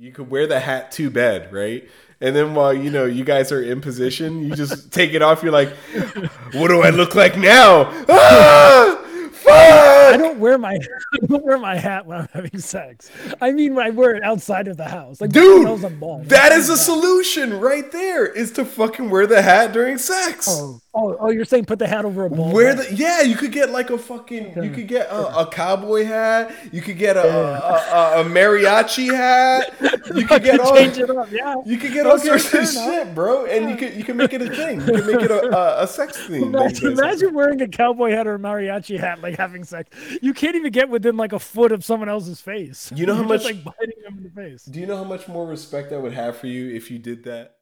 you could wear the hat to bed, right? And then while you know you guys are in position, you just take it off. You're like, "What do I look like now?" Ah! I don't wear my I don't wear my hat when I'm having sex. I mean, I wear it outside of the house. Like, dude, bald. that is a solution right there. Is to fucking wear the hat during sex. Oh, oh, oh! You're saying put the hat over a bald? Wear head. the yeah. You could get like a fucking. You could get a, a cowboy hat. You could get a, a, a, a mariachi hat. You could get all. change it up. Yeah. You could get all Okay, sorts of enough. shit, bro, and you could you can make it a thing. You can make it a, a, a sex thing. Imagine, you guys have. imagine wearing a cowboy hat or a mariachi hat, like having sex. You can't even get within like a foot of someone else's face. You know how You're just, much- like biting them in the face. Do you know how much more respect I would have for you if you did that?